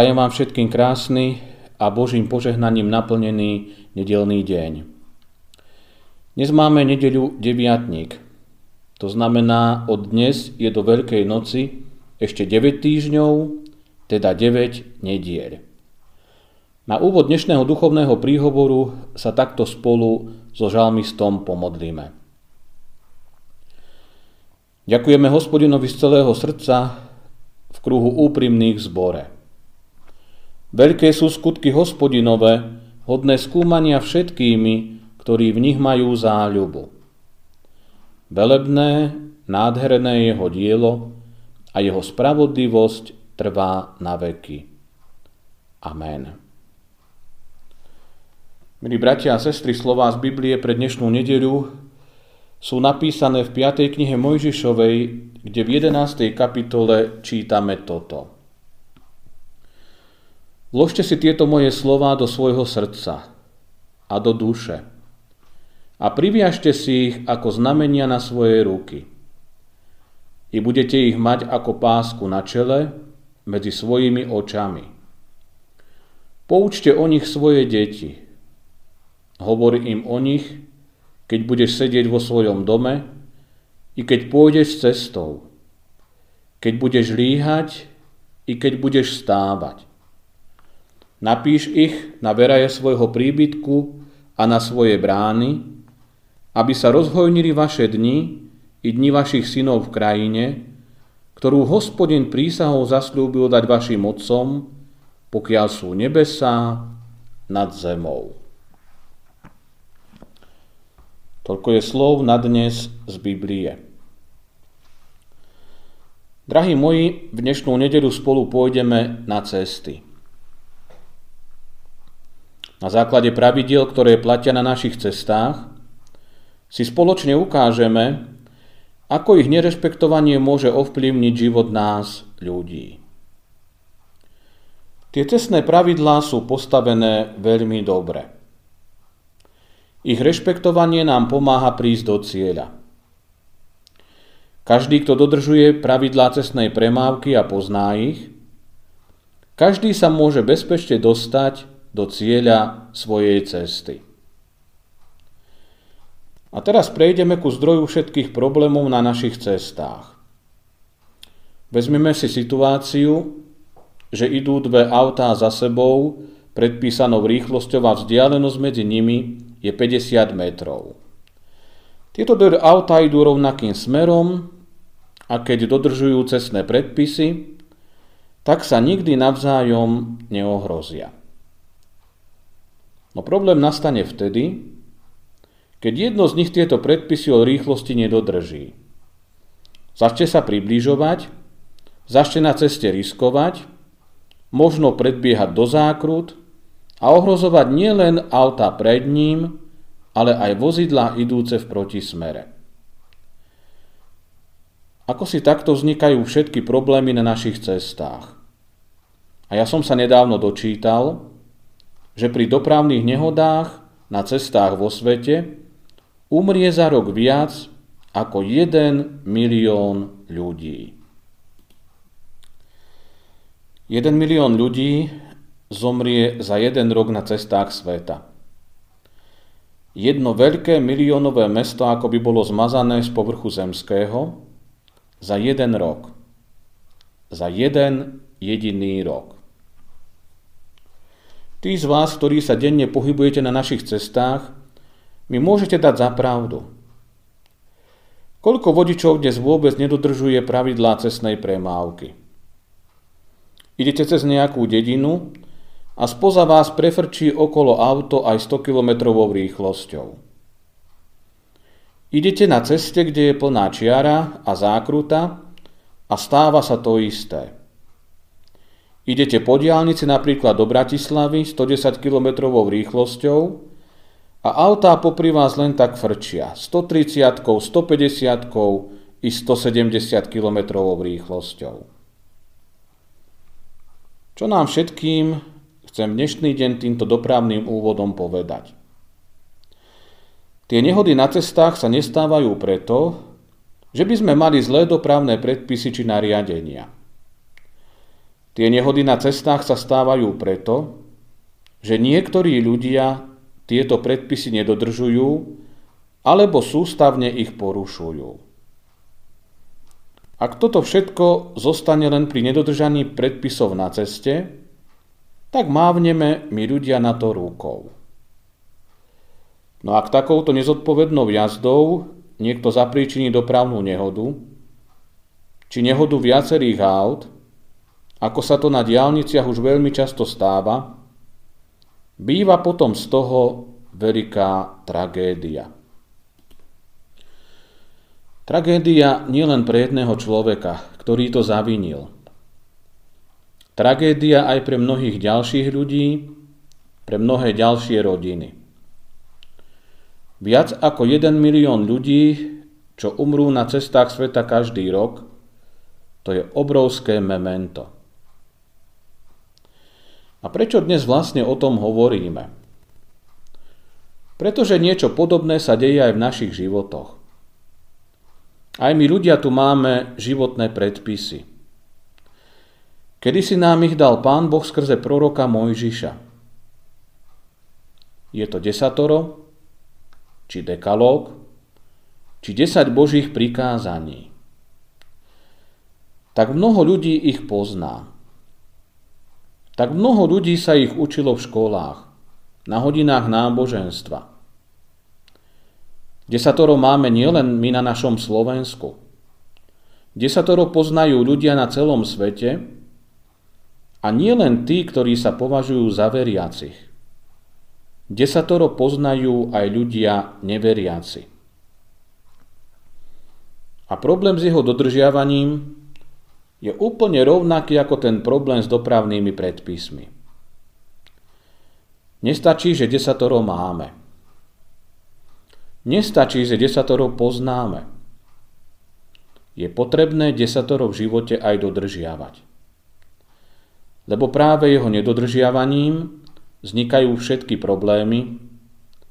Prajem vám všetkým krásny a Božím požehnaním naplnený nedelný deň. Dnes máme nedeľu deviatník. To znamená, od dnes je do Veľkej noci ešte 9 týždňov, teda 9 nediel. Na úvod dnešného duchovného príhovoru sa takto spolu so žalmistom pomodlíme. Ďakujeme hospodinovi z celého srdza v kruhu úprimných zbore. Veľké sú skutky hospodinové, hodné skúmania všetkými, ktorí v nich majú záľubu. Velebné, nádherné jeho dielo a jeho spravodlivosť trvá na veky. Amen. Milí bratia a sestry, slová z Biblie pre dnešnú nedeľu sú napísané v 5. knihe Mojžišovej, kde v 11. kapitole čítame toto. Vložte si tieto moje slova do svojho srdca a do duše a priviažte si ich ako znamenia na svoje ruky. I budete ich mať ako pásku na čele medzi svojimi očami. Poučte o nich svoje deti. Hovor im o nich, keď budeš sedieť vo svojom dome i keď pôjdeš cestou, keď budeš líhať i keď budeš stávať Napíš ich na veraje svojho príbytku a na svoje brány, aby sa rozhojnili vaše dni i dni vašich synov v krajine, ktorú hospodin prísahou zaslúbil dať vašim otcom, pokiaľ sú nebesá nad zemou. Toľko je slov na dnes z Biblie. Drahí moji, v dnešnú nedelu spolu pôjdeme na cesty na základe pravidiel, ktoré platia na našich cestách, si spoločne ukážeme, ako ich nerešpektovanie môže ovplyvniť život nás, ľudí. Tie cestné pravidlá sú postavené veľmi dobre. Ich rešpektovanie nám pomáha prísť do cieľa. Každý, kto dodržuje pravidlá cestnej premávky a pozná ich, každý sa môže bezpečne dostať do cieľa svojej cesty. A teraz prejdeme ku zdroju všetkých problémov na našich cestách. Vezmeme si situáciu, že idú dve autá za sebou, predpísanou rýchlosťou a vzdialenosť medzi nimi je 50 metrov. Tieto dve autá idú rovnakým smerom a keď dodržujú cestné predpisy, tak sa nikdy navzájom neohrozia. No problém nastane vtedy, keď jedno z nich tieto predpisy o rýchlosti nedodrží. Začne sa približovať, začne na ceste riskovať, možno predbiehať do zákrut a ohrozovať nielen auta pred ním, ale aj vozidlá idúce v protismere. Ako si takto vznikajú všetky problémy na našich cestách? A ja som sa nedávno dočítal, že pri dopravných nehodách na cestách vo svete umrie za rok viac ako 1 milión ľudí. 1 milión ľudí zomrie za jeden rok na cestách sveta. Jedno veľké miliónové mesto ako by bolo zmazané z povrchu zemského za jeden rok. Za jeden jediný rok. Tí z vás, ktorí sa denne pohybujete na našich cestách, mi môžete dať za pravdu. Koľko vodičov dnes vôbec nedodržuje pravidlá cestnej premávky? Idete cez nejakú dedinu a spoza vás prefrčí okolo auto aj 100 km rýchlosťou. Idete na ceste, kde je plná čiara a zákruta a stáva sa to isté. Idete po diálnici napríklad do Bratislavy 110 km rýchlosťou a autá popri vás len tak frčia 130, 150 i 170 km rýchlosťou. Čo nám všetkým chcem dnešný deň týmto dopravným úvodom povedať. Tie nehody na cestách sa nestávajú preto, že by sme mali zlé dopravné predpisy či nariadenia. Tie nehody na cestách sa stávajú preto, že niektorí ľudia tieto predpisy nedodržujú alebo sústavne ich porušujú. Ak toto všetko zostane len pri nedodržaní predpisov na ceste, tak mávneme my ľudia na to rukou. No ak takouto nezodpovednou jazdou niekto zapríčiní dopravnú nehodu, či nehodu viacerých aut, ako sa to na diálniciach už veľmi často stáva, býva potom z toho veľká tragédia. Tragédia nielen pre jedného človeka, ktorý to zavinil. Tragédia aj pre mnohých ďalších ľudí, pre mnohé ďalšie rodiny. Viac ako 1 milión ľudí, čo umrú na cestách sveta každý rok, to je obrovské memento. A prečo dnes vlastne o tom hovoríme? Pretože niečo podobné sa deje aj v našich životoch. Aj my ľudia tu máme životné predpisy. Kedy si nám ich dal Pán Boh skrze proroka Mojžiša? Je to desatoro, či dekalóg, či desať Božích prikázaní. Tak mnoho ľudí ich pozná tak mnoho ľudí sa ich učilo v školách, na hodinách náboženstva. Desatoro máme nielen my na našom Slovensku. Desatoro poznajú ľudia na celom svete a nie len tí, ktorí sa považujú za veriacich. Desatoro poznajú aj ľudia neveriaci. A problém s jeho dodržiavaním je úplne rovnaký ako ten problém s dopravnými predpismi. Nestačí, že desatoro máme. Nestačí, že desatoro poznáme. Je potrebné desatoro v živote aj dodržiavať. Lebo práve jeho nedodržiavaním vznikajú všetky problémy,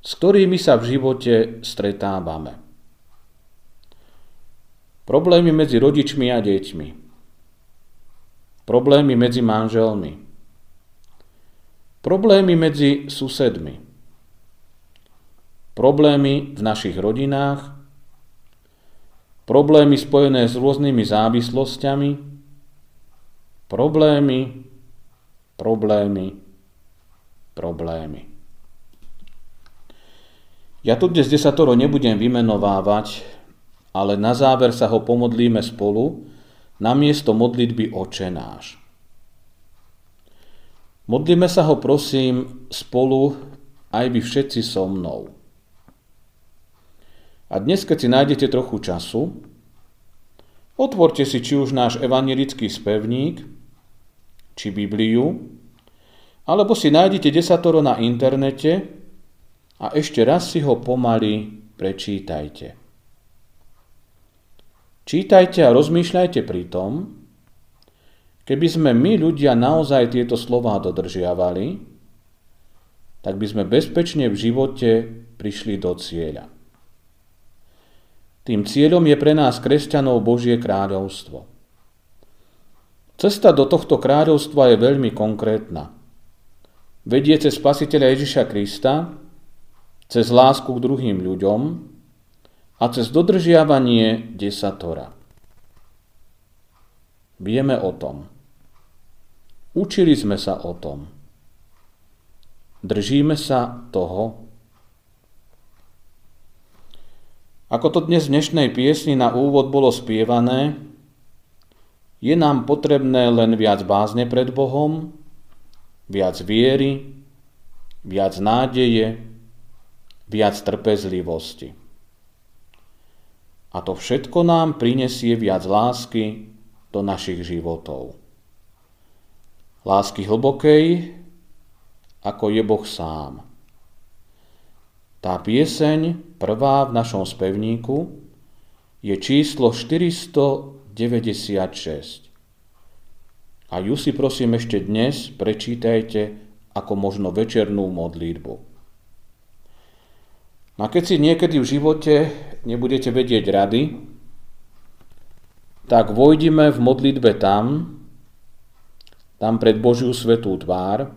s ktorými sa v živote stretávame. Problémy medzi rodičmi a deťmi Problémy medzi manželmi. Problémy medzi susedmi. Problémy v našich rodinách. Problémy spojené s rôznymi závislosťami. Problémy, problémy, problémy. Ja tu dnes desatoro nebudem vymenovávať, ale na záver sa ho pomodlíme spolu, namiesto modlitby Oče náš. Modlíme sa ho prosím spolu aj vy všetci so mnou. A dnes, keď si nájdete trochu času, otvorte si či už náš evanilický spevník, či Bibliu, alebo si nájdete desatoro na internete a ešte raz si ho pomaly prečítajte. Čítajte a rozmýšľajte pri tom, keby sme my ľudia naozaj tieto slová dodržiavali, tak by sme bezpečne v živote prišli do cieľa. Tým cieľom je pre nás kresťanov Božie kráľovstvo. Cesta do tohto kráľovstva je veľmi konkrétna. Vedie cez spasiteľa Ježiša Krista, cez lásku k druhým ľuďom, a cez dodržiavanie desatora. Vieme o tom. Učili sme sa o tom. Držíme sa toho. Ako to dnes v dnešnej piesni na úvod bolo spievané, je nám potrebné len viac bázne pred Bohom, viac viery, viac nádeje, viac trpezlivosti. A to všetko nám prinesie viac lásky do našich životov. Lásky hlbokej, ako je Boh sám. Tá pieseň, prvá v našom spevníku, je číslo 496. A ju si prosím ešte dnes prečítajte ako možno večernú modlitbu. No a keď si niekedy v živote nebudete vedieť rady, tak vojdime v modlitbe tam, tam pred Božiu svetú tvár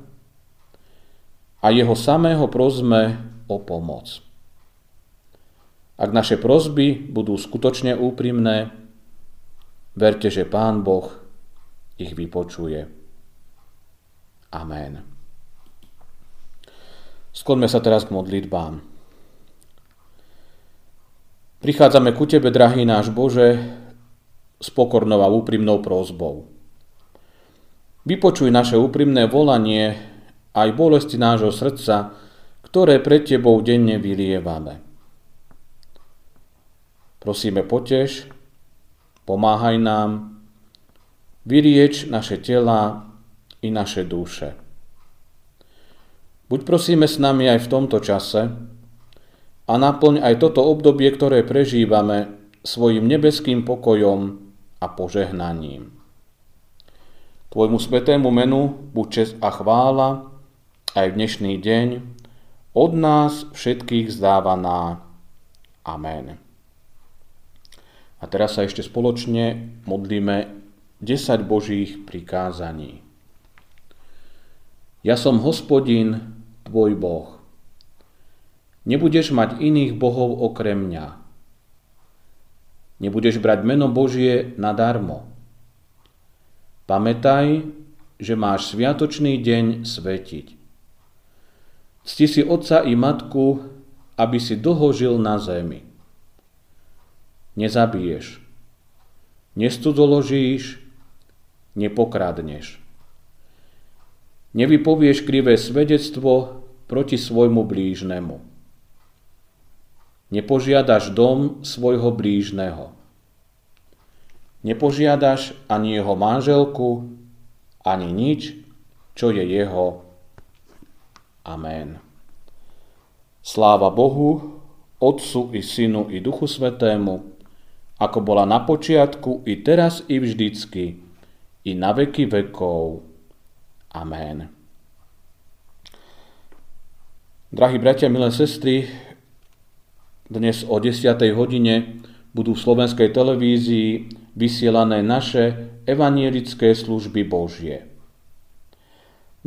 a jeho samého prosme o pomoc. Ak naše prosby budú skutočne úprimné, verte, že Pán Boh ich vypočuje. Amen. Skloňme sa teraz k modlitbám. Prichádzame ku Tebe, drahý náš Bože, s pokornou a úprimnou prózbou. Vypočuj naše úprimné volanie aj bolesti nášho srdca, ktoré pred Tebou denne vylievame. Prosíme, potež, pomáhaj nám, vyrieč naše tela i naše duše. Buď prosíme s nami aj v tomto čase a naplň aj toto obdobie, ktoré prežívame, svojim nebeským pokojom a požehnaním. Tvojmu svetému menu buď čest a chvála aj v dnešný deň od nás všetkých zdávaná. Amen. A teraz sa ešte spoločne modlíme 10 Božích prikázaní. Ja som hospodin, tvoj Boh. Nebudeš mať iných bohov okrem mňa. Nebudeš brať meno Božie nadarmo. Pamätaj, že máš sviatočný deň svetiť. Cti si otca i matku, aby si dlho žil na zemi nezabiješ, nestudzoložíš, nepokradneš. Nevypovieš krivé svedectvo proti svojmu blížnemu. Nepožiadaš dom svojho blížneho. Nepožiadaš ani jeho manželku, ani nič, čo je jeho. Amen. Sláva Bohu, Otcu i Synu i Duchu Svetému, ako bola na počiatku, i teraz, i vždycky, i na veky vekov. Amen. Drahí bratia, milé sestry, dnes o 10. hodine budú v slovenskej televízii vysielané naše evanielické služby Božie.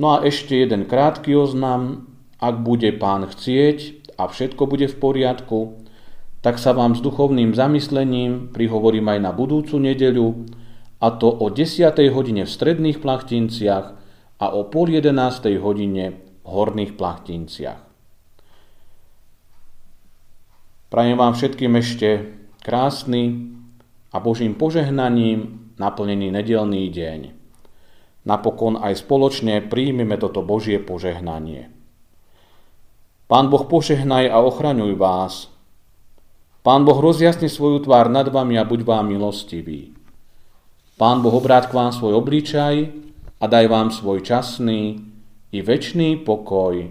No a ešte jeden krátky oznam, ak bude pán chcieť a všetko bude v poriadku, tak sa vám s duchovným zamyslením prihovorím aj na budúcu nedeľu, a to o 10. hodine v stredných plachtinciach a o pol 11. hodine v horných plachtinciach. Prajem vám všetkým ešte krásny a Božím požehnaním naplnený nedelný deň. Napokon aj spoločne príjmeme toto Božie požehnanie. Pán Boh požehnaj a ochraňuj vás, Pán Boh rozjasni svoju tvár nad vami a buď vám milostivý. Pán Boh obráť k vám svoj obličaj a daj vám svoj časný i večný pokoj.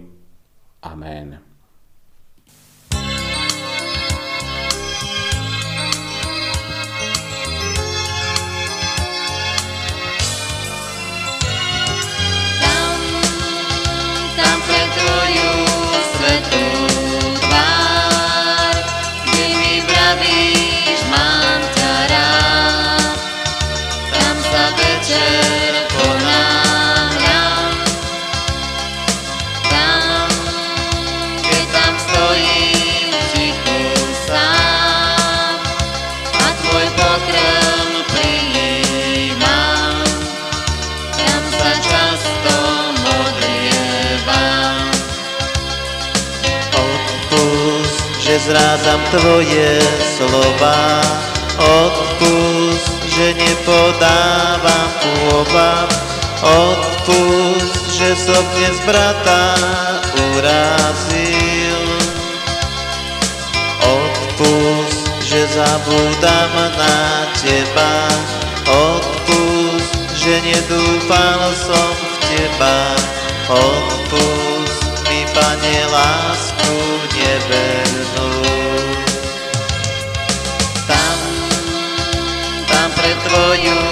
Amen. Zrázam tvoje slova. Odpust, že nepodávam pôvab. Odpust, že som dnes brata urazil. Odpust, že zabúdam na teba. Odpust, že nedúfal som v teba. Odpust mi, Pane, lásku you.